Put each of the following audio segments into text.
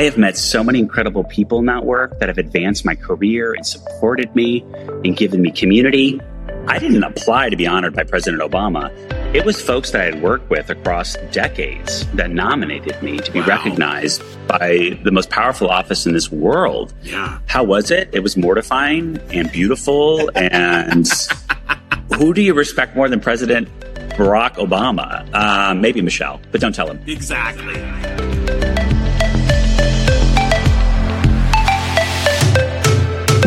I have met so many incredible people in that work that have advanced my career and supported me and given me community. I didn't apply to be honored by President Obama. It was folks that I had worked with across decades that nominated me to be wow. recognized by the most powerful office in this world. Yeah. How was it? It was mortifying and beautiful. and who do you respect more than President Barack Obama? Uh, maybe Michelle, but don't tell him. Exactly.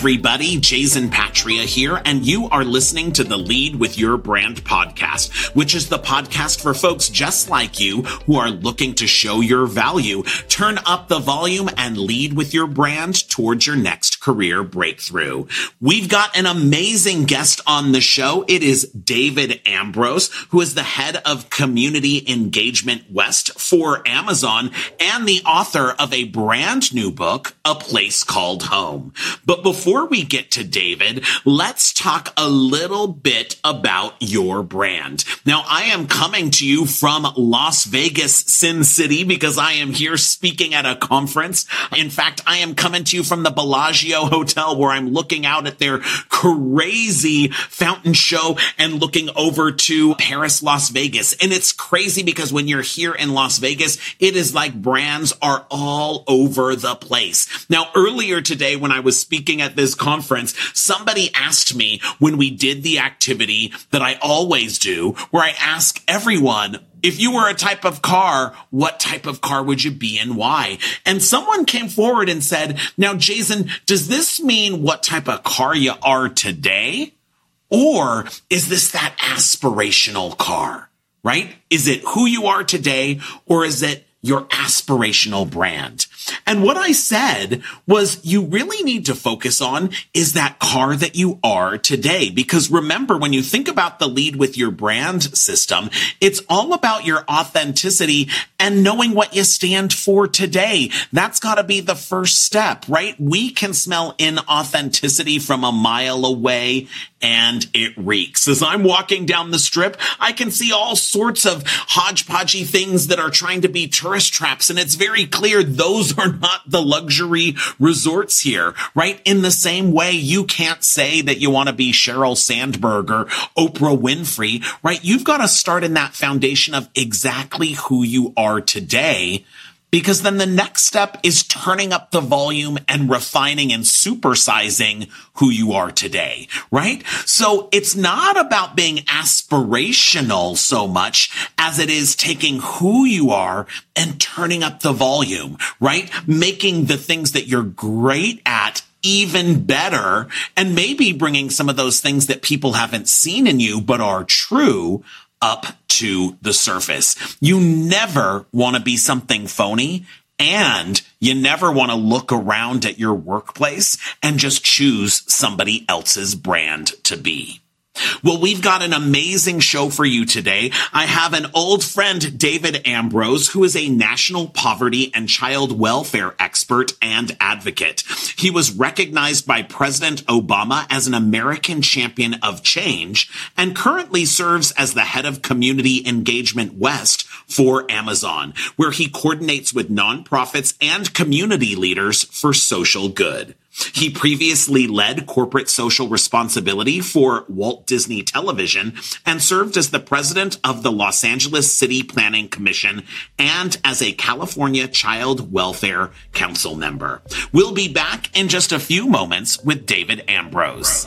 Everybody, Jason Patria here, and you are listening to the Lead with Your Brand podcast, which is the podcast for folks just like you who are looking to show your value, turn up the volume, and lead with your brand towards your next career breakthrough. We've got an amazing guest on the show. It is David Ambrose, who is the head of Community Engagement West for Amazon and the author of a brand new book, A Place Called Home. But but before we get to David, let's talk a little bit about your brand. Now, I am coming to you from Las Vegas, Sin City, because I am here speaking at a conference. In fact, I am coming to you from the Bellagio Hotel where I'm looking out at their crazy fountain show and looking over to Paris, Las Vegas. And it's crazy because when you're here in Las Vegas, it is like brands are all over the place. Now, earlier today, when I was speaking at this conference, somebody asked me when we did the activity that I always do, where I ask everyone, if you were a type of car, what type of car would you be and why? And someone came forward and said, now, Jason, does this mean what type of car you are today? Or is this that aspirational car, right? Is it who you are today or is it your aspirational brand. And what I said was you really need to focus on is that car that you are today. Because remember, when you think about the lead with your brand system, it's all about your authenticity and knowing what you stand for today. That's got to be the first step, right? We can smell inauthenticity from a mile away and it reeks. As I'm walking down the strip, I can see all sorts of hodgepodgey things that are trying to be tourist traps. And it's very clear those are not the luxury resorts here, right? In the same way, you can't say that you want to be Sheryl Sandberg or Oprah Winfrey, right? You've got to start in that foundation of exactly who you are today because then the next step is turning up the volume and refining and supersizing who you are today, right? So it's not about being aspirational so much as it is taking who you are and turning up the volume, right? Making the things that you're great at even better and maybe bringing some of those things that people haven't seen in you but are true up to the surface. You never want to be something phony and you never want to look around at your workplace and just choose somebody else's brand to be. Well, we've got an amazing show for you today. I have an old friend, David Ambrose, who is a national poverty and child welfare expert and advocate. He was recognized by President Obama as an American champion of change and currently serves as the head of community engagement West for Amazon, where he coordinates with nonprofits and community leaders for social good. He previously led corporate social responsibility for Walt Disney Television and served as the president of the Los Angeles City Planning Commission and as a California Child Welfare Council member. We'll be back in just a few moments with David Ambrose.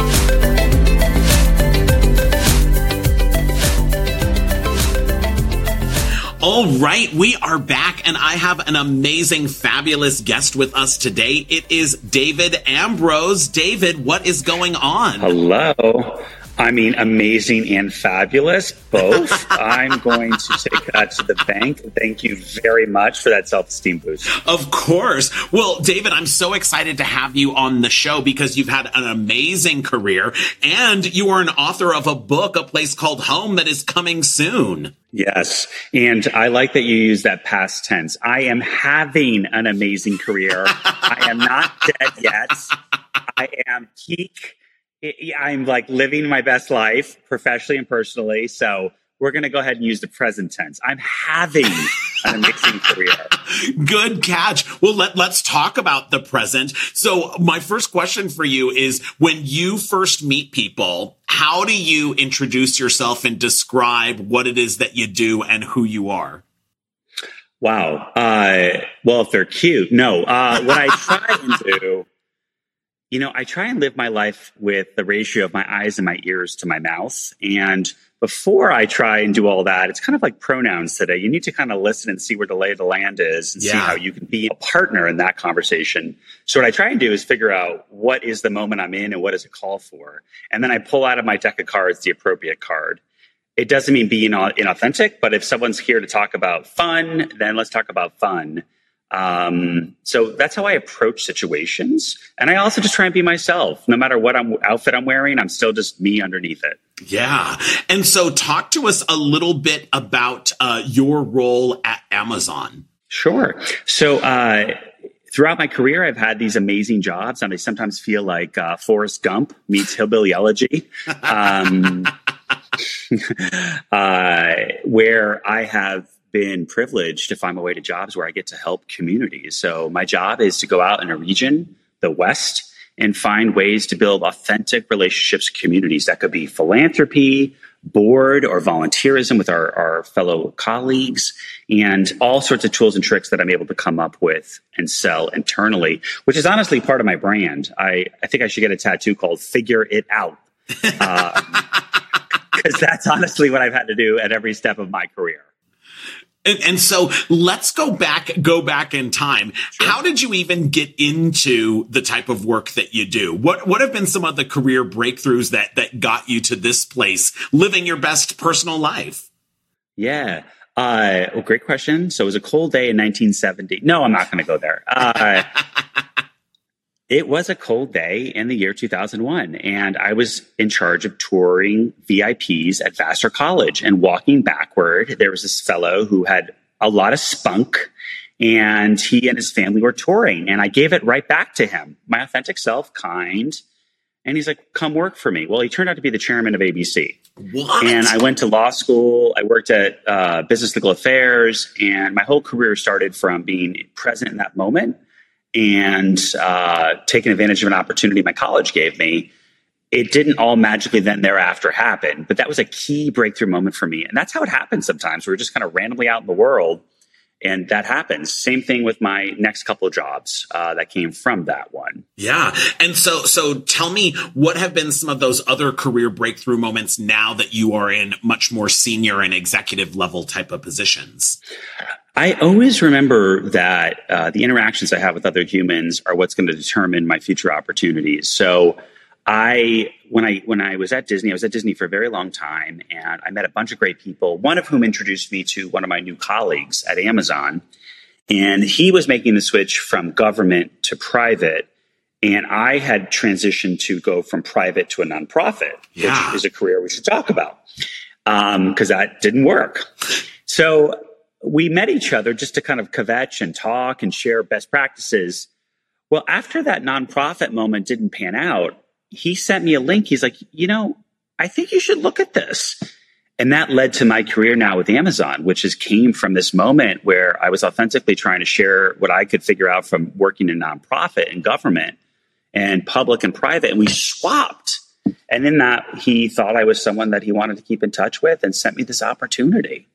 All right, we are back, and I have an amazing, fabulous guest with us today. It is David Ambrose. David, what is going on? Hello. I mean, amazing and fabulous, both. I'm going to take that to the bank. Thank you very much for that self esteem boost. Of course. Well, David, I'm so excited to have you on the show because you've had an amazing career and you are an author of a book, A Place Called Home, that is coming soon. Yes. And I like that you use that past tense. I am having an amazing career. I am not dead yet. I am peak I'm like living my best life professionally and personally. So we're going to go ahead and use the present tense. I'm having an amazing career. Good catch. Well, let, let's talk about the present. So my first question for you is when you first meet people, how do you introduce yourself and describe what it is that you do and who you are? Wow. Uh, well, if they're cute, no. Uh, what I try and do you know, I try and live my life with the ratio of my eyes and my ears to my mouth. And before I try and do all that, it's kind of like pronouns today. You need to kind of listen and see where the lay of the land is and yeah. see how you can be a partner in that conversation. So what I try and do is figure out what is the moment I'm in and what does it call for. And then I pull out of my deck of cards the appropriate card. It doesn't mean being inauthentic, but if someone's here to talk about fun, then let's talk about fun. Um, so that's how I approach situations. And I also just try and be myself. No matter what I'm, outfit I'm wearing, I'm still just me underneath it. Yeah. And so talk to us a little bit about uh, your role at Amazon. Sure. So, uh, throughout my career, I've had these amazing jobs, and I sometimes feel like uh, Forrest Gump meets Hillbilly Elegy, um, uh, where I have been privileged to find my way to jobs where I get to help communities. So my job is to go out in a region, the West, and find ways to build authentic relationships, communities. That could be philanthropy, board, or volunteerism with our, our fellow colleagues, and all sorts of tools and tricks that I'm able to come up with and sell internally, which is honestly part of my brand. I, I think I should get a tattoo called Figure It Out. Because uh, that's honestly what I've had to do at every step of my career. And, and, so let's go back, go back in time. Sure. How did you even get into the type of work that you do? What, what have been some of the career breakthroughs that, that got you to this place, living your best personal life? Yeah. Uh, well, great question. So it was a cold day in 1970. No, I'm not going to go there. Uh, it was a cold day in the year 2001 and i was in charge of touring vips at vassar college and walking backward. There was this fellow who had a lot of spunk and he and his family were touring and i gave it right back to him my authentic self kind. And he's like come work for me. Well he turned out to be the chairman of abc what? and i went to law school. I worked at uh, business legal affairs and my whole career started from being present in that moment and uh, taking advantage of an opportunity my college gave me. It didn't all magically then thereafter happen, but that was a key breakthrough moment for me. And that's how it happens sometimes. We're just kind of randomly out in the world and that happens. Same thing with my next couple of jobs uh, that came from that one. Yeah, and so so tell me what have been some of those other career breakthrough moments now that you are in much more senior and executive level type of positions. I always remember that uh, the interactions I have with other humans are what's going to determine my future opportunities. So, I when I when I was at Disney, I was at Disney for a very long time, and I met a bunch of great people. One of whom introduced me to one of my new colleagues at Amazon, and he was making the switch from government to private, and I had transitioned to go from private to a nonprofit, yeah. which is a career we should talk about because um, that didn't work. So we met each other just to kind of kvetch and talk and share best practices. Well, after that nonprofit moment didn't pan out, he sent me a link. He's like, you know, I think you should look at this. And that led to my career now with Amazon, which has came from this moment where I was authentically trying to share what I could figure out from working in nonprofit and government and public and private. And we swapped. And in that, he thought I was someone that he wanted to keep in touch with and sent me this opportunity.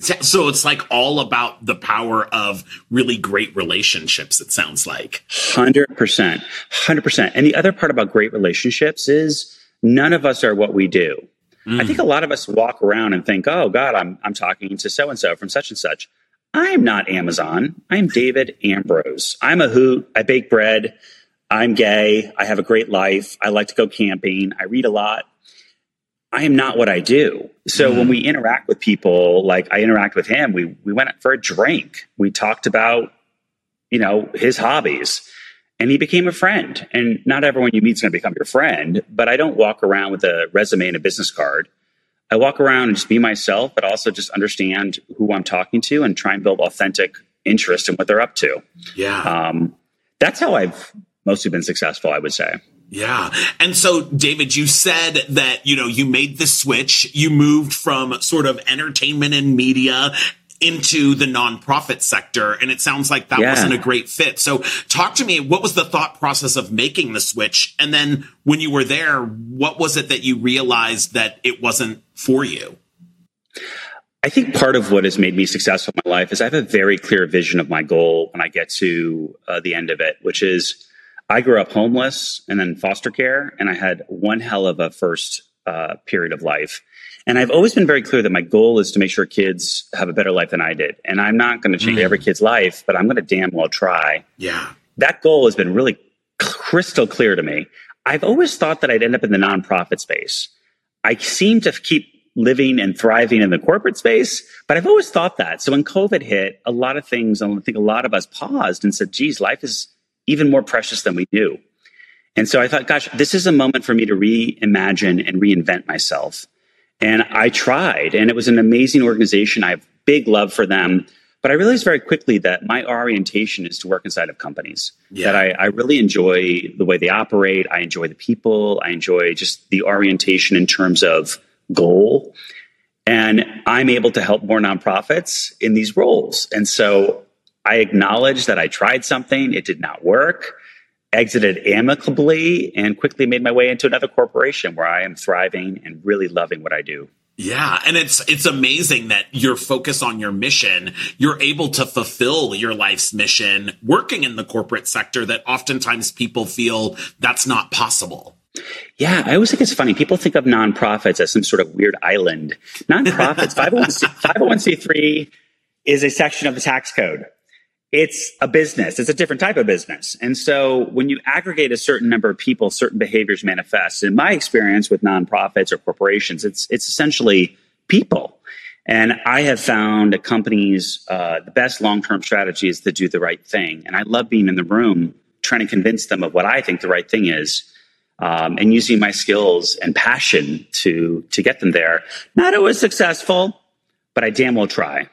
So it's like all about the power of really great relationships, it sounds like. 100%. 100%. And the other part about great relationships is none of us are what we do. Mm. I think a lot of us walk around and think, oh, God, I'm, I'm talking to so and so from such and such. I am not Amazon. I'm David Ambrose. I'm a hoot. I bake bread. I'm gay. I have a great life. I like to go camping. I read a lot. I am not what I do. So mm when we interact with people, like I interact with him, we we went for a drink. We talked about, you know, his hobbies. And he became a friend. And not everyone you meet is going to become your friend, but I don't walk around with a resume and a business card. I walk around and just be myself, but also just understand who I'm talking to and try and build authentic interest in what they're up to. Yeah. Um, that's how I've mostly been successful, I would say. Yeah. And so, David, you said that, you know, you made the switch. You moved from sort of entertainment and media into the nonprofit sector. And it sounds like that yeah. wasn't a great fit. So talk to me. What was the thought process of making the switch? And then when you were there, what was it that you realized that it wasn't for you? I think part of what has made me successful in my life is I have a very clear vision of my goal when I get to uh, the end of it, which is I grew up homeless and then foster care, and I had one hell of a first uh, period of life. And I've always been very clear that my goal is to make sure kids have a better life than I did. And I'm not going to change mm. every kid's life, but I'm going to damn well try. Yeah. That goal has been really crystal clear to me. I've always thought that I'd end up in the nonprofit space. I seem to keep living and thriving in the corporate space, but I've always thought that. So when COVID hit, a lot of things, I think a lot of us paused and said, geez, life is even more precious than we do. And so I thought, gosh, this is a moment for me to reimagine and reinvent myself. And I tried, and it was an amazing organization. I have big love for them. But I realized very quickly that my orientation is to work inside of companies. Yeah. That I, I really enjoy the way they operate. I enjoy the people. I enjoy just the orientation in terms of goal. And I'm able to help more nonprofits in these roles. And so I acknowledge that I tried something, it did not work, exited amicably, and quickly made my way into another corporation where I am thriving and really loving what I do. Yeah, and it's it's amazing that you're focused on your mission. You're able to fulfill your life's mission working in the corporate sector that oftentimes people feel that's not possible. Yeah, I always think it's funny. People think of nonprofits as some sort of weird island. Nonprofits, 501c3 is a section of the tax code it's a business. It's a different type of business. And so when you aggregate a certain number of people, certain behaviors manifest. In my experience with nonprofits or corporations, it's, it's essentially people. And I have found that companies, uh, the best long-term strategy is to do the right thing. And I love being in the room trying to convince them of what I think the right thing is. Um, and using my skills and passion to, to get them there. Not always successful, but I damn well try.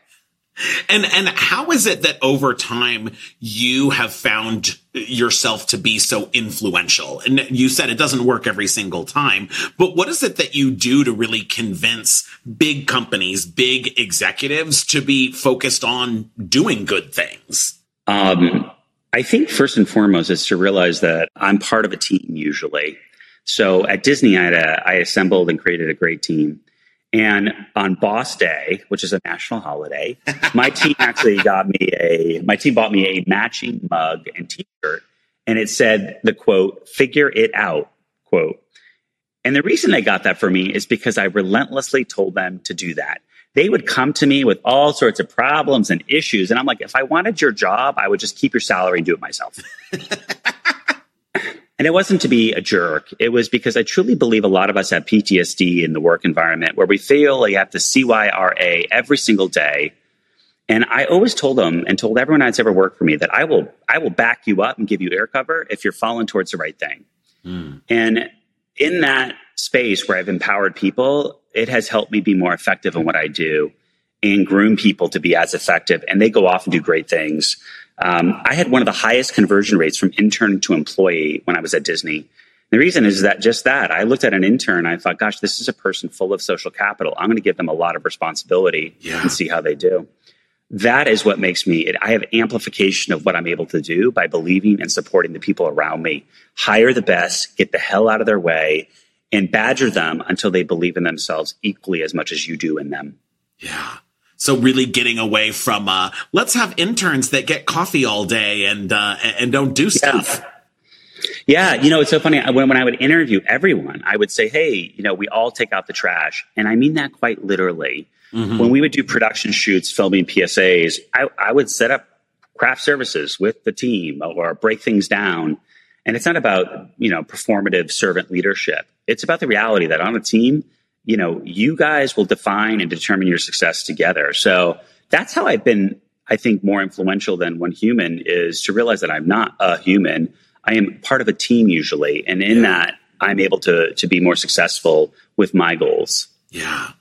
And and how is it that over time you have found yourself to be so influential? And you said it doesn't work every single time, but what is it that you do to really convince big companies, big executives to be focused on doing good things? Um, I think first and foremost is to realize that I'm part of a team usually. So at Disney, I, had a, I assembled and created a great team. And on Boss Day, which is a national holiday, my team actually got me a my team bought me a matching mug and t-shirt and it said the quote, figure it out, quote. And the reason they got that for me is because I relentlessly told them to do that. They would come to me with all sorts of problems and issues. And I'm like, if I wanted your job, I would just keep your salary and do it myself. And it wasn't to be a jerk. It was because I truly believe a lot of us have PTSD in the work environment where we feel like you have to CYA every single day. And I always told them and told everyone that's ever worked for me that I will, I will back you up and give you air cover if you're falling towards the right thing. Mm. And in that space where I've empowered people, it has helped me be more effective in what I do and groom people to be as effective. And they go off and do great things. Um, I had one of the highest conversion rates from intern to employee when I was at Disney. The reason is that just that I looked at an intern. I thought, gosh, this is a person full of social capital. I'm going to give them a lot of responsibility Yeah. and see how they do. That is what makes me, it, I have amplification of what I'm able to do by believing and supporting the people around me. Hire the best, get the hell out of their way, and badger them until they believe in themselves equally as much as you do in them. Yeah. So really getting away from uh let's have interns that get coffee all day and uh and don't do stuff. Yeah, you know, it's so funny. When, when I would interview everyone, I would say, hey, you know, we all take out the trash. And I mean that quite literally. When we would do production shoots, filming PSAs, I, I would set up craft services with the team or break things down. And it's not about, you know, performative servant leadership. It's about the reality that on a team, you know, you guys will define and determine your success together. So that's how I've been, I think, more influential than one human is to realize that I'm not a human. I am part of a team usually. And in that, I'm able to, to be more successful with my goals. Yeah.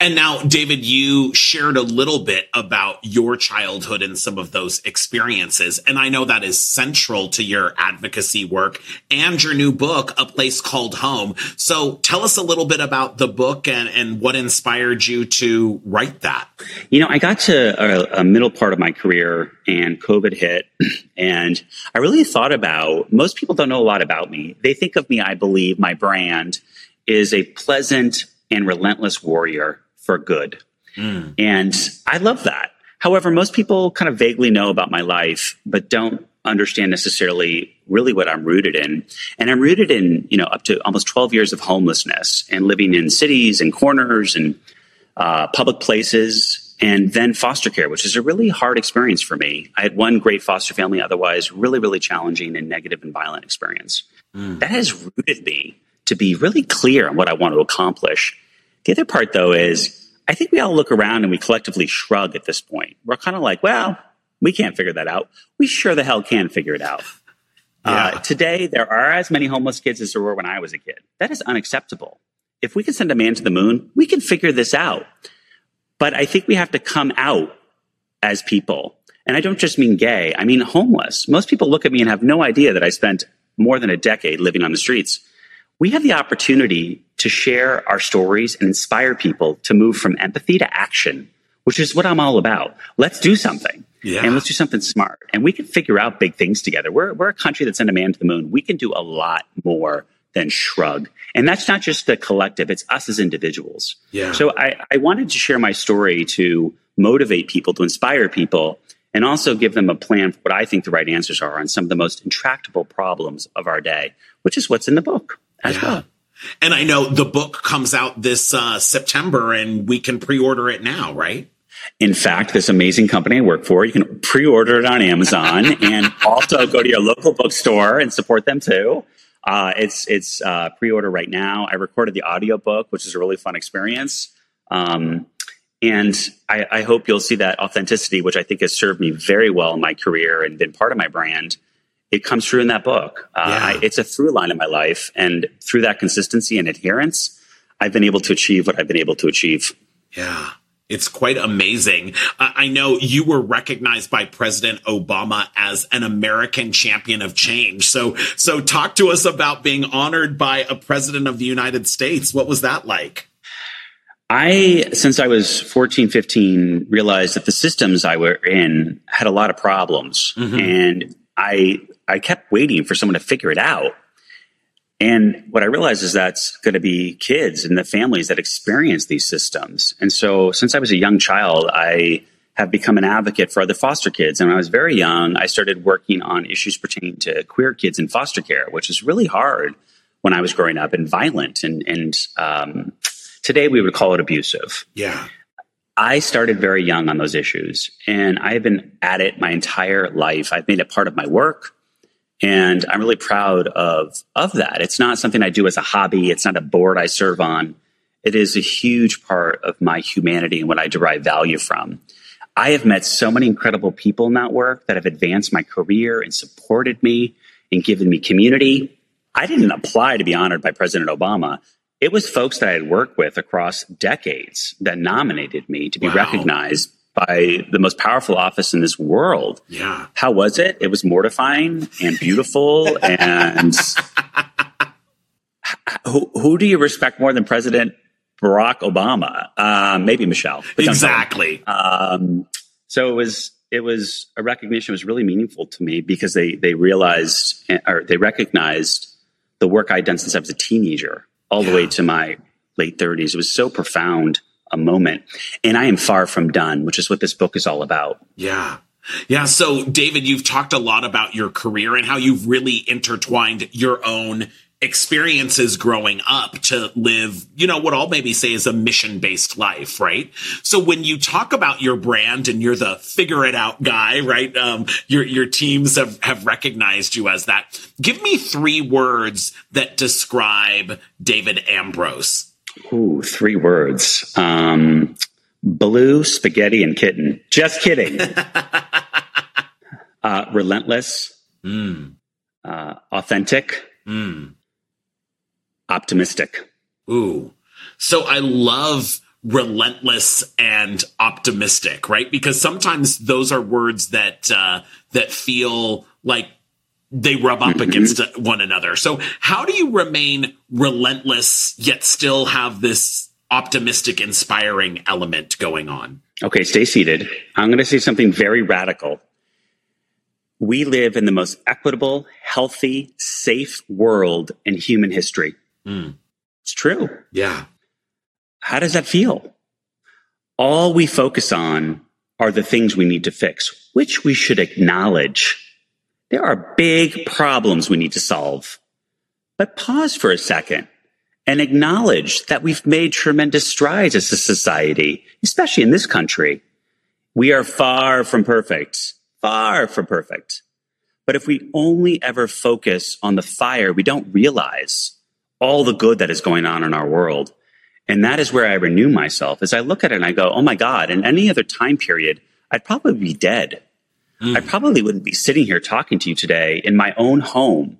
And now, David, you shared a little bit about your childhood and some of those experiences. And I know that is central to your advocacy work and your new book, A Place Called Home. So tell us a little bit about the book and, and what inspired you to write that. You know, I got to a, a middle part of my career and COVID hit, and I really thought about most people don't know a lot about me. They think of me, I believe, my brand is a pleasant and relentless warrior for good. And I love that. However, most people kind of vaguely know about my life, but don't understand necessarily really what I'm rooted in. And I'm rooted in, you know, up to almost 12 years of homelessness and living in cities and corners and uh, public places, and then foster care, which is a really hard experience for me. I had one great foster family, otherwise really, really challenging and negative and violent experience. That has rooted me to be really clear on what I want to accomplish. The other part, though, is I think we all look around and we collectively shrug at this point. We're kind of like, well, we can't figure that out. We sure the hell can figure it out. Uh, today, there are as many homeless kids as there were when I was a kid. That is unacceptable. If we can send a man to the moon, we can figure this out. But I think we have to come out as people. And I don't just mean gay, I mean homeless. Most people look at me and have no idea that I spent more than a decade living on the streets. We have the opportunity to share our stories and inspire people to move from empathy to action, which is what I'm all about. Let's do something. Yeah. And let's do something smart. And we can figure out big things together. We're, we're a country that sent a man to the moon. We can do a lot more than shrug. And that's not just the collective, it's us as individuals. Yeah. So I, I wanted to share my story to motivate people, to inspire people, and also give them a plan for what I think the right answers are on some of the most intractable problems of our day, which is what's in the book as Yeah. well. And I know the book comes out this uh, September and we can pre-order it now, right? In fact, this amazing company I work for, you can pre-order it on Amazon and also go to your local bookstore and support them too. Uh, it's it's uh, pre-order right now. I recorded the audiobook, which is a really fun experience. Um, and I, I hope you'll see that authenticity, which I think has served me very well in my career and been part of my brand. It comes through in that book. Uh, Yeah. I, it's a through line in my life. And through that consistency and adherence, I've been able to achieve what I've been able to achieve. Yeah. It's quite amazing. I I know you were recognized by President Obama as an American champion of change. So, so talk to us about being honored by a president of the United States. What was that like? I, since I was 14, 15, realized that the systems I were in had a lot of problems. And I, I kept waiting for someone to figure it out. And what I realized is that's going to be kids and the families that experience these systems. And so since I was a young child, I have become an advocate for other foster kids. And when I was very young, I started working on issues pertaining to queer kids in foster care, which is really hard when I was growing up and violent. And, and um, today we would call it abusive. Yeah. I started very young on those issues and I've been at it my entire life. I've made it part of my work and I'm really proud of, of that. It's not something I do as a hobby. It's not a board I serve on. It is a huge part of my humanity and what I derive value from. I have met so many incredible people in that work that have advanced my career and supported me and given me community. I didn't apply to be honored by President Obama. It was folks that I had worked with across decades that nominated me to be Wow. recognized by the most powerful office in this world. Yeah. How was it? It was mortifying and beautiful and who, who do you respect more than President Barack Obama? Uh, maybe Michelle. Exactly. Um, so it was it was a recognition was really meaningful to me because they they realized or they recognized the work I'd done since I was a teenager all the way to my late 30s. It was so profound a moment. And I am far from done, which is what this book is all about. Yeah. Yeah. So, David, you've talked a lot about your career and how you've really intertwined your own experiences growing up to live, you know, what I'll maybe say is a mission based life, right? So when you talk about your brand and you're the figure it out guy, right? Um, your, your teams have, have recognized you as that. Give me three words that describe David Ambrose. Ooh, three words. Um, blue, spaghetti, and kitten. Just kidding. uh, relentless, mm. uh, authentic, mm. optimistic. Ooh. So I love relentless and optimistic, right? Because sometimes those are words that uh, that feel like they rub up mm-hmm. against one another. So how do you remain relentless yet still have this optimistic, inspiring element going on? Okay, stay seated. I'm going to say something very radical. We live in the most equitable, healthy, safe world in human history. Mm. It's true. Yeah. How does that feel? All we focus on are the things we need to fix, which we should acknowledge. There are big problems we need to solve. But pause for a second and acknowledge that we've made tremendous strides as a society, especially in this country. We are far from perfect, far from perfect. But if we only ever focus on the fire, we don't realize all the good that is going on in our world. And that is where I renew myself as I look at it and I go, oh my God, in any other time period, I'd probably be dead. Mm. I probably wouldn't be sitting here talking to you today in my own home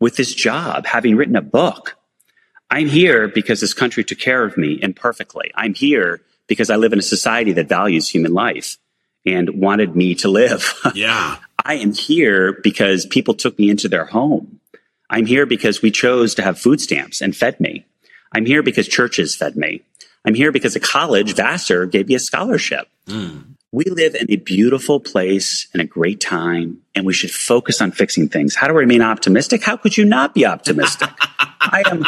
with this job, having written a book. I'm here because this country took care of me imperfectly. I'm here because I live in a society that values human life and wanted me to live. Yeah. I am here because people took me into their home. I'm here because we chose to have food stamps and fed me. I'm here because churches fed me. I'm here because a college, Vassar, gave me a scholarship. Mm. We live in a beautiful place and a great time, and we should focus on fixing things. How do to remain optimistic? How could you not be optimistic? I am,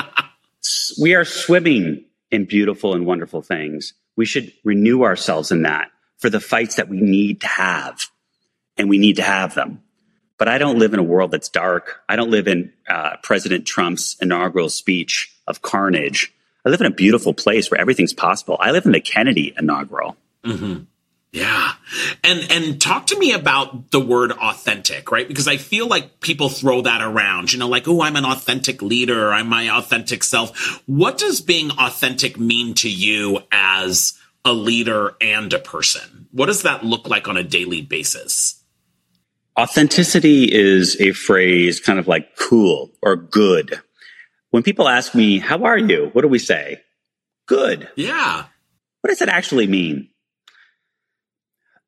we are swimming in beautiful and wonderful things. We should renew ourselves in that for the fights that we need to have, and we need to have them. But I don't live in a world that's dark. I don't live in uh, President Trump's inaugural speech of carnage. I live in a beautiful place where everything's possible. I live in the Kennedy inaugural. Mm-hmm. Yeah. And and talk to me about the word authentic, right? Because I feel like people throw that around, you know, like, oh, I'm an authentic leader, I'm my authentic self. What does being authentic mean to you as a leader and a person? What does that look like on a daily basis? Authenticity is a phrase kind of like cool or good. When people ask me, how are you? What do we say? Good. Yeah. What does that actually mean?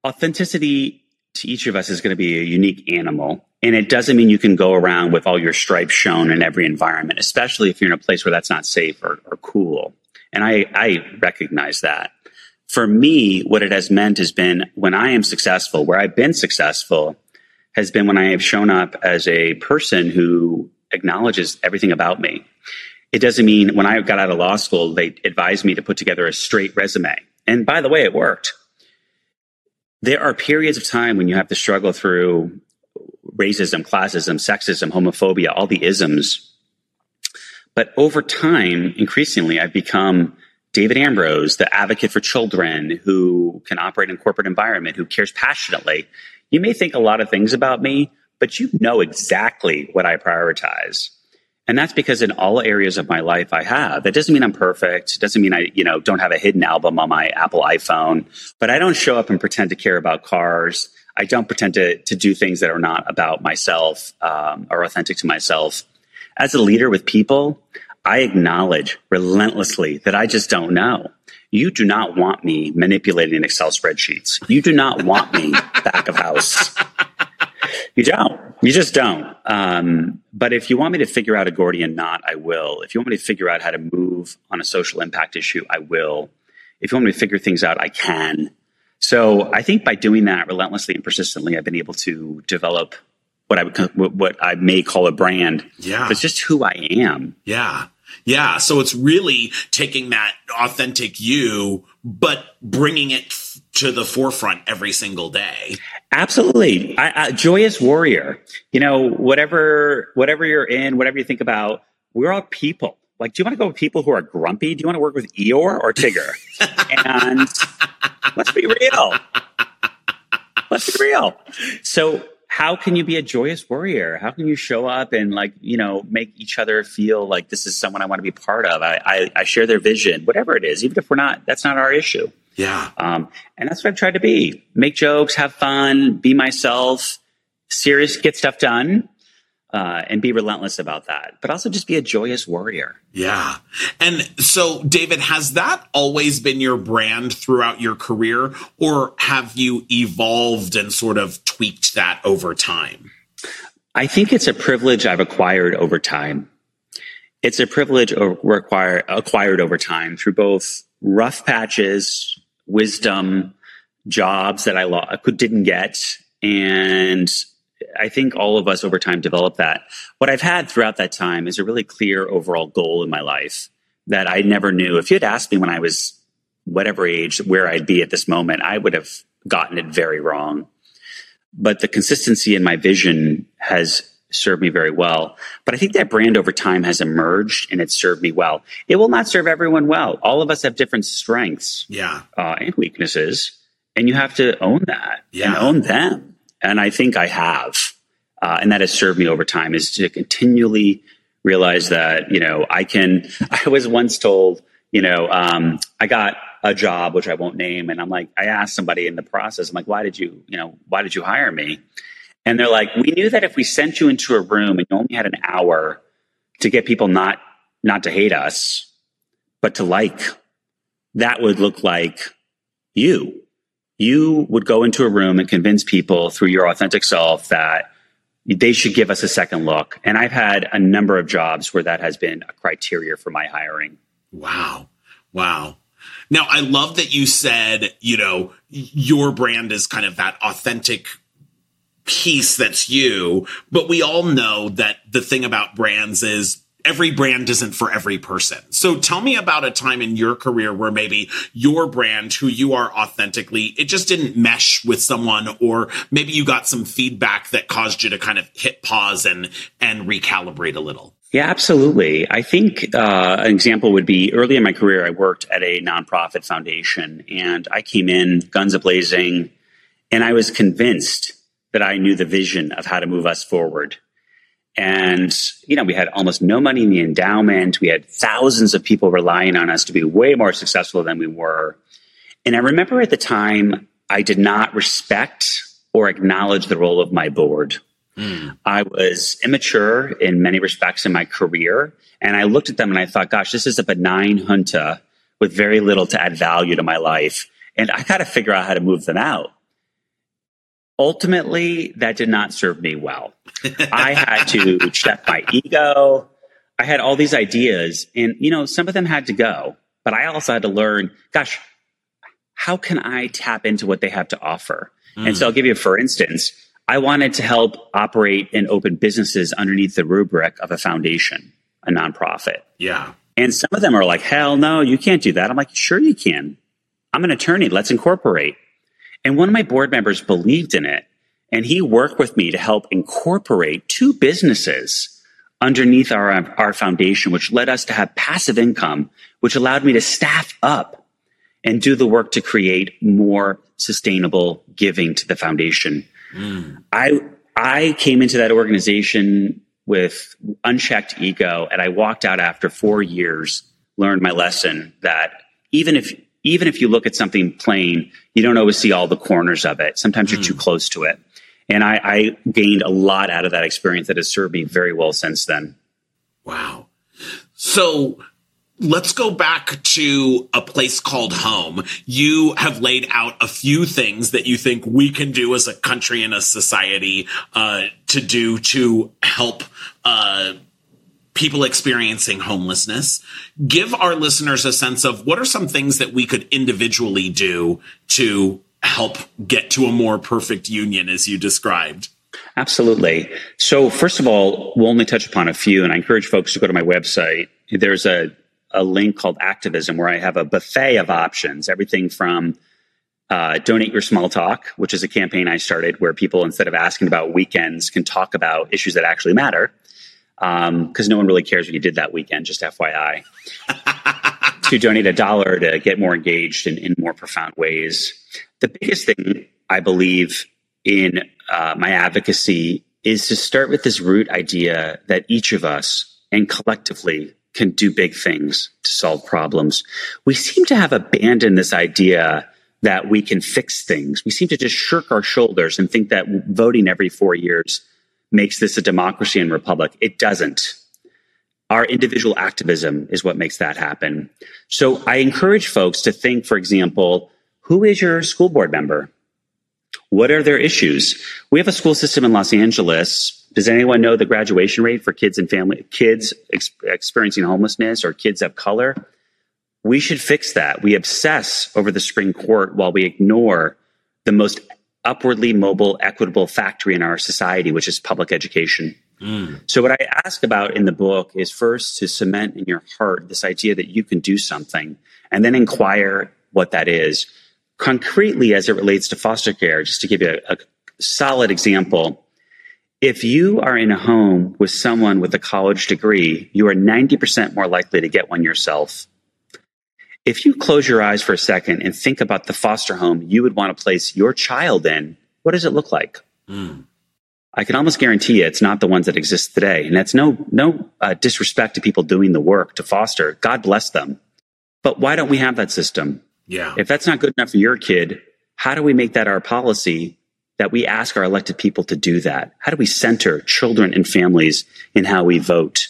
Authenticity to each of us is going to be a unique animal. And it doesn't mean you can go around with all your stripes shown in every environment, especially if you're in a place where that's not safe or, or cool. And I, I recognize that. For me, what it has meant has been when I am successful, where I've been successful, has been when I have shown up as a person who acknowledges everything about me. It doesn't mean when I got out of law school, they advised me to put together a straight resume. And by the way, it worked. There are periods of time when you have to struggle through racism, classism, sexism, homophobia, all the isms. But over time, increasingly, I've become David Ambrose, the advocate for children who can operate in corporate environment, who cares passionately. You may think a lot of things about me, but you know exactly what I prioritize. And that's because in all areas of my life I have. It doesn't mean I'm perfect. It doesn't mean I, you know, don't have a hidden album on my Apple iPhone, but I don't show up and pretend to care about cars. I don't pretend to, to do things that are not about myself um, or authentic to myself. As a leader with people, I acknowledge relentlessly that I just don't know. You do not want me manipulating Excel spreadsheets. You do not want me back of house. You don't. You just don't. Um, but if you want me to figure out a Gordian knot, I will. If you want me to figure out how to move on a social impact issue, I will. If you want me to figure things out, I can. So I think by doing that relentlessly and persistently, I've been able to develop what I would, what I may call a brand. Yeah. It's just who I am. Yeah. Yeah. So it's really taking that authentic you, but bringing it to the forefront every single day. Absolutely. I, I, joyous warrior. You know, whatever, whatever you're in, whatever you think about, we're all people. Like, do you want to go with people who are grumpy? Do you want to work with Eeyore or Tigger? and let's be real. Let's be real. So how can you be a joyous warrior? How can you show up and like, you know, make each other feel like this is someone I want to be part of? I, I, I share their vision, whatever it is, even if we're not, that's not our issue. Yeah. Um, and that's what I've tried to be. Make jokes, have fun, be myself, serious, get stuff done uh, and be relentless about that, but also just be a joyous warrior. Yeah. And so, David, has that always been your brand throughout your career, or have you evolved and sort of tweaked that over time? I think it's a privilege I've acquired over time. It's a privilege acquired acquired over time through both rough patches, wisdom, jobs that I lo- didn't get, and I think all of us over time develop that. What I've had throughout that time is a really clear overall goal in my life that I never knew. If you had asked me when I was whatever age where I'd be at this moment, I would have gotten it very wrong. But the consistency in my vision has served me very well. But I think that brand over time has emerged and it's served me well. It will not serve everyone well. All of us have different strengths yeah. Uh, and weaknesses, and you have to own that yeah. and own them and I think I have, uh, and that has served me over time, is to continually realize that you know I can. I was once told, you know, um, I got a job which I won't name, and I'm like, I asked somebody in the process, I'm like, why did you, you know, why did you hire me? And they're like, we knew that if we sent you into a room and you only had an hour to get people not not to hate us, but to like, that would look like you you would go into a room and convince people through your authentic self that they should give us a second look. And I've had a number of jobs where that has been a criteria for my hiring. Wow. Wow. Now, I love that you said, you know, your brand is kind of that authentic piece that's you. But we all know that the thing about brands is every brand isn't for every person. So tell me about a time in your career where maybe your brand, who you are authentically, it just didn't mesh with someone, or maybe you got some feedback that caused you to kind of hit pause and and recalibrate a little. Yeah, absolutely. I think uh, an example would be early in my career, I worked at a nonprofit foundation, and I came in guns a blazing, and I was convinced that I knew the vision of how to move us forward. And, you know, we had almost no money in the endowment. We had thousands of people relying on us to be way more successful than we were. And I remember at the time, I did not respect or acknowledge the role of my board. Mm. I was immature in many respects in my career. And I looked at them and I thought, gosh, this is a benign junta with very little to add value to my life. And I got to figure out how to move them out ultimately that did not serve me well. I had to check my ego. I had all these ideas and, you know, some of them had to go, but I also had to learn, gosh, how can I tap into what they have to offer? Mm. And so I'll give you, for instance, I wanted to help operate and open businesses underneath the rubric of a foundation, a nonprofit. Yeah. And some of them are like, hell no, you can't do that. I'm like, sure you can. I'm an attorney. Let's incorporate. And one of my board members believed in it. And he worked with me to help incorporate two businesses underneath our, our foundation, which led us to have passive income, which allowed me to staff up and do the work to create more sustainable giving to the foundation. Mm. I, I came into that organization with unchecked ego and I walked out after four years, learned my lesson that even if even if you look at something plain, you don't always see all the corners of it. Sometimes you're too hmm. close to it. And I, I gained a lot out of that experience that has served me very well since then. Wow. So let's go back to a place called home. You have laid out a few things that you think we can do as a country and a society uh, to do to help uh, people experiencing homelessness. Give our listeners a sense of what are some things that we could individually do to help get to a more perfect union, as you described. Absolutely. So, first of all, we'll only touch upon a few, and I encourage folks to go to my website. There's a a link called Activism where I have a buffet of options, everything from uh, donate your small talk, which is a campaign I started where people, instead of asking about weekends, can talk about issues that actually matter. Because um, no one really cares what you did that weekend, just FYI. to donate a dollar to get more engaged in, in more profound ways. The biggest thing I believe in uh, my advocacy is to start with this root idea that each of us and collectively can do big things to solve problems. We seem to have abandoned this idea that we can fix things. We seem to just shirk our shoulders and think that voting every four years makes this a democracy and republic. It doesn't. Our individual activism is what makes that happen. So I encourage folks to think, for example, who is your school board member? What are their issues? We have a school system in Los Angeles does anyone know the graduation rate for kids and family kids ex- experiencing homelessness or kids of color? We should fix that. We obsess over the Supreme Court while we ignore the most upwardly mobile, equitable factory in our society, which is public education. Mm. So, what I ask about in the book is first to cement in your heart this idea that you can do something, and then inquire what that is. Concretely, as it relates to foster care, just to give you a, a solid example, if you are in a home with someone with a college degree, you are 90% more likely to get one yourself. If you close your eyes for a second and think about the foster home you would want to place your child in, what does it look like? Mm. I can almost guarantee you it's not the ones that exist today. And that's no, no uh, disrespect to people doing the work to foster. God bless them. But why don't we have that system? Yeah. If that's not good enough for your kid, how do we make that our policy that we ask our elected people to do that? How do we center children and families in how we vote?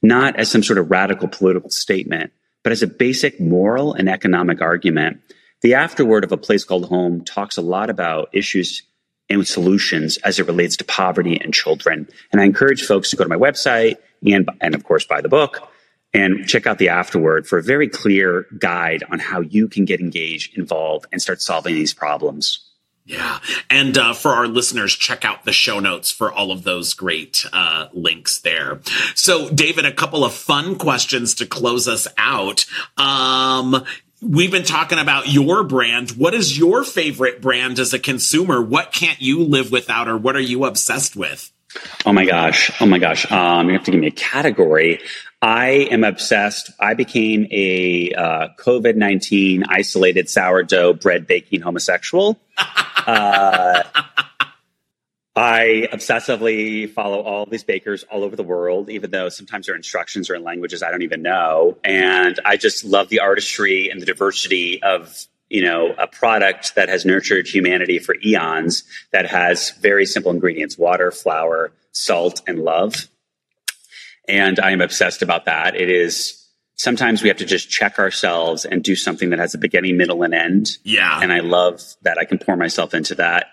Not as some sort of radical political statement, but as a basic moral and economic argument. The afterword of a place called home talks a lot about issues and solutions as it relates to poverty and children. And I encourage folks to go to my website and, and of course, buy the book and check out the afterword for a very clear guide on how you can get engaged, involved, and start solving these problems. Yeah. And uh, for our listeners, check out the show notes for all of those great uh, links there. So, David, a couple of fun questions to close us out. Um, we've been talking about your brand. What is your favorite brand as a consumer? What can't you live without, or what are you obsessed with? Oh my gosh. Oh my gosh. Um, you have to give me a category. I am obsessed. I became a uh, COVID 19 isolated sourdough bread baking homosexual. Uh, I obsessively follow all these bakers all over the world, even though sometimes their instructions are in languages I don't even know. And I just love the artistry and the diversity of you know, a product that has nurtured humanity for eons that has very simple ingredients water, flour, salt, and love. And I am obsessed about that. It is sometimes we have to just check ourselves and do something that has a beginning, middle, and end. Yeah. And I love that I can pour myself into that.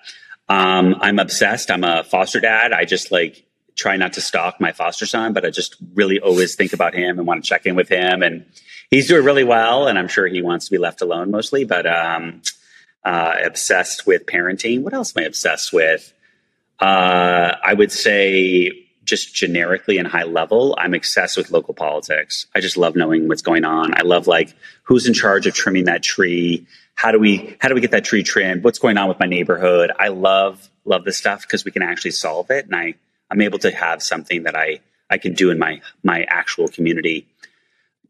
Um, I'm obsessed. I'm a foster dad. I just like try not to stalk my foster son, but I just really always think about him and want to check in with him. And he's doing really well, and I'm sure he wants to be left alone mostly. But um, uh, obsessed with parenting. What else am I obsessed with? Uh, I would say just generically and high level, I'm obsessed with local politics. I just love knowing what's going on. I love like who's in charge of trimming that tree. How do we how do we get that tree trimmed? What's going on with my neighborhood? I love love this stuff because we can actually solve it, and I I'm able to have something that I I can do in my my actual community.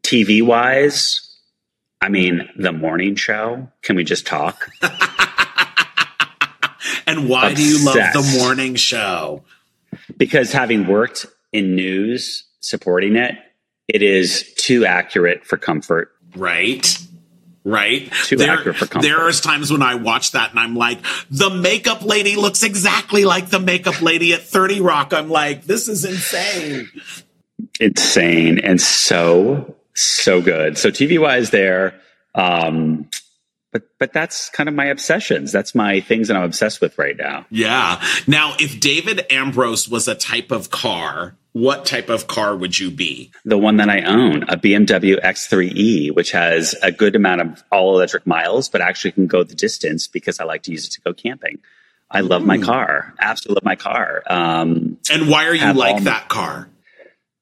TV wise, I mean, the morning show. Can we just talk? and why Obsessed. do you love the morning show? Because having worked in news supporting it, it is too accurate for comfort. Right. Right. Too there, accurate for comfort. There is times when I watch that and I'm like, the makeup lady looks exactly like the makeup lady at 30 Rock. I'm like, this is insane. Insane and so So good. So TV wise, there. Um, but but that's kind of my obsessions. That's my things that I'm obsessed with right now. Yeah. Now, if David Ambroz was a type of car, what type of car would you be? The one that I own, a BMW X3E, which has a good amount of all electric miles, but actually can go the distance because I like to use it to go camping. I love my hmm. car. Absolutely love my car. Um, and why are you like that car?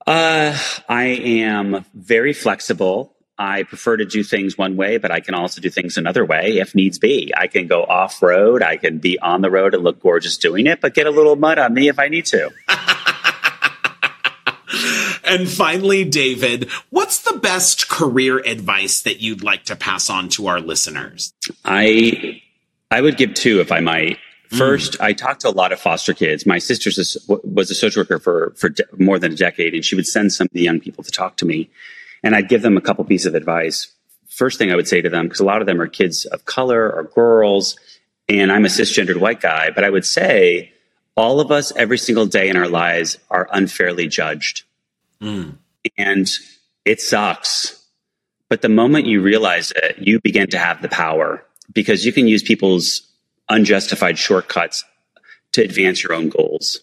Uh, I am very flexible. I prefer to do things one way, but I can also do things another way if needs be. I can go off road. I can be on the road and look gorgeous doing it, but get a little mud on me if I need to. and finally, David, what's the best career advice that you'd like to pass on to our listeners? I I would give two if I might. Mm. First, mm. I talked to a lot of foster kids. My sister was a social worker for for more than a decade, and she would send some of the young people to talk to me and I'd give them a couple pieces of advice. First thing I would say to them, because a lot of them are kids of color or girls, and I'm a cisgendered white guy, but I would say all of us every single day in our lives are unfairly judged. Mm. And it sucks. But the moment you realize it, you begin to have the power because you can use people's unjustified shortcuts to advance your own goals.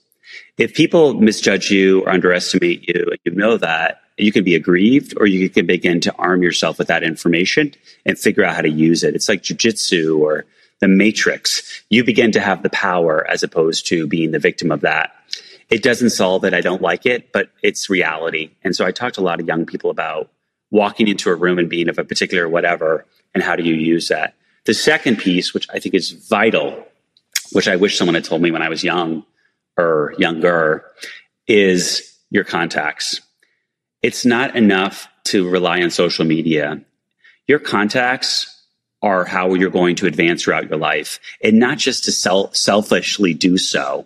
If people misjudge you or underestimate you, and you know that, you can be aggrieved or you can begin to arm yourself with that information and figure out how to use it. It's like jujitsu or the matrix. You begin to have the power as opposed to being the victim of that. It doesn't solve it. I don't like it, but it's reality. And so I talked to a lot of young people about walking into a room and being of a particular whatever and how do you use that. The second piece, which I think is vital, which I wish someone had told me when I was young or younger, is your contacts it's not enough to rely on social media. Your contacts are how you're going to advance throughout your life and not just to sell, selfishly do so,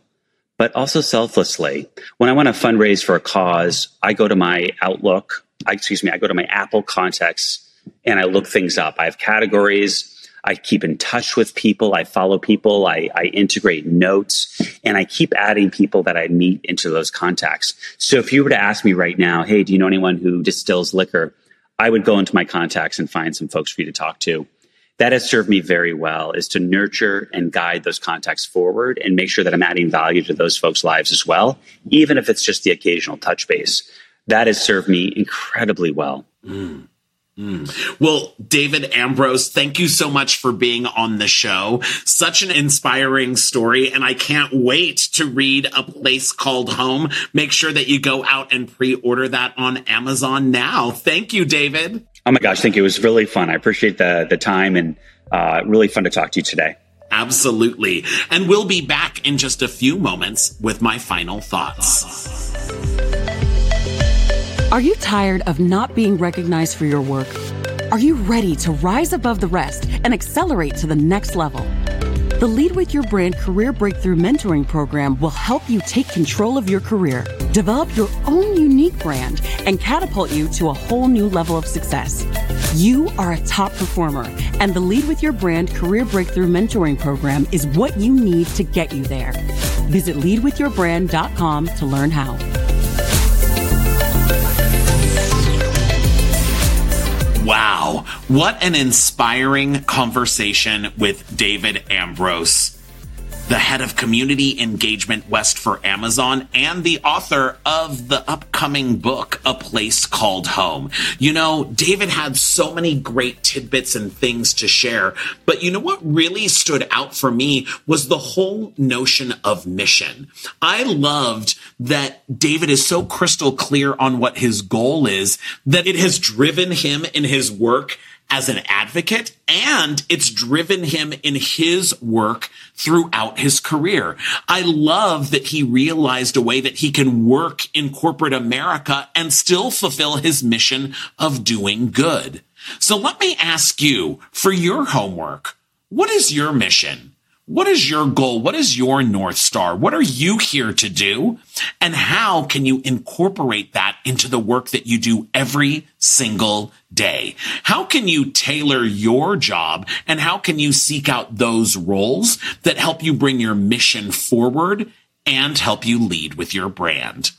but also selflessly. When I want to fundraise for a cause, I go to my Outlook, I, excuse me, I go to my Apple contacts and I look things up. I have categories. I keep in touch with people. I follow people. I, I, integrate notes and I keep adding people that I meet into those contacts. So if you were to ask me right now, hey, do you know anyone who distills liquor? I would go into my contacts and find some folks for you to talk to. That has served me very well is to nurture and guide those contacts forward and make sure that I'm adding value to those folks' lives as well, even if it's just the occasional touch base. That has served me incredibly well. Mm. Mm. Well, David Ambroz, thank you so much for being on the show. Such an inspiring story, and I can't wait to read A Place Called Home. Make sure that you go out and pre order that on Amazon now. Thank you, David. Oh my gosh, thank you. It was really fun. I appreciate the, the time and uh, really fun to talk to you today. Absolutely. And we'll be back in just a few moments with my final thoughts. Are you tired of not being recognized for your work? Are you ready to rise above the rest and accelerate to the next level? The Lead with Your Brand Career Breakthrough Mentoring Program will help you take control of your career, develop your own unique brand, and catapult you to a whole new level of success. You are a top performer, and the Lead with Your Brand Career Breakthrough Mentoring Program is what you need to get you there. Visit leadwithyourbrand.com to learn how. Wow. What an inspiring conversation with David Ambroz the head of community engagement west for Amazon and the author of the upcoming book, A Place Called Home. You know, David had so many great tidbits and things to share, but you know what really stood out for me was the whole notion of mission. I loved that David is so crystal clear on what his goal is that it has driven him in his work as an advocate and it's driven him in his work throughout his career. I love that he realized a way that he can work in corporate America and still fulfill his mission of doing good. So let me ask you for your homework, what is your mission? What is your goal? What is your North Star? What are you here to do? And how can you incorporate that into the work that you do every single day? How can you tailor your job and how can you seek out those roles that help you bring your mission forward and help you lead with your brand?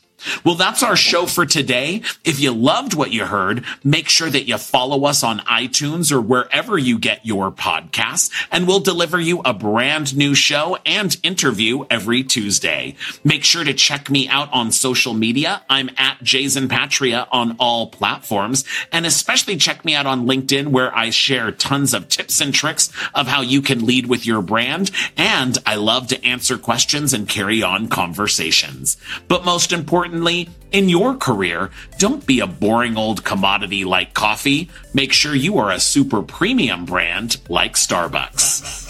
Well, that's our show for today. If you loved what you heard, make sure that you follow us on iTunes or wherever you get your podcasts, and we'll deliver you a brand new show and interview every Tuesday. Make sure to check me out on social media. I'm at Jason Patria on all platforms, and especially check me out on LinkedIn where I share tons of tips and tricks of how you can lead with your brand. And I love to answer questions and carry on conversations. But most importantly, importantly, in your career, don't be a boring old commodity like coffee. Make sure you are a super premium brand like Starbucks.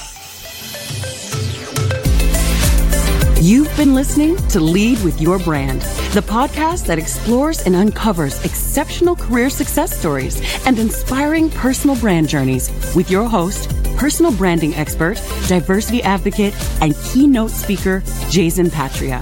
You've been listening to Lead with Your Brand, the podcast that explores and uncovers exceptional career success stories and inspiring personal brand journeys with your host, personal branding expert, diversity advocate, and keynote speaker, Jason Patria.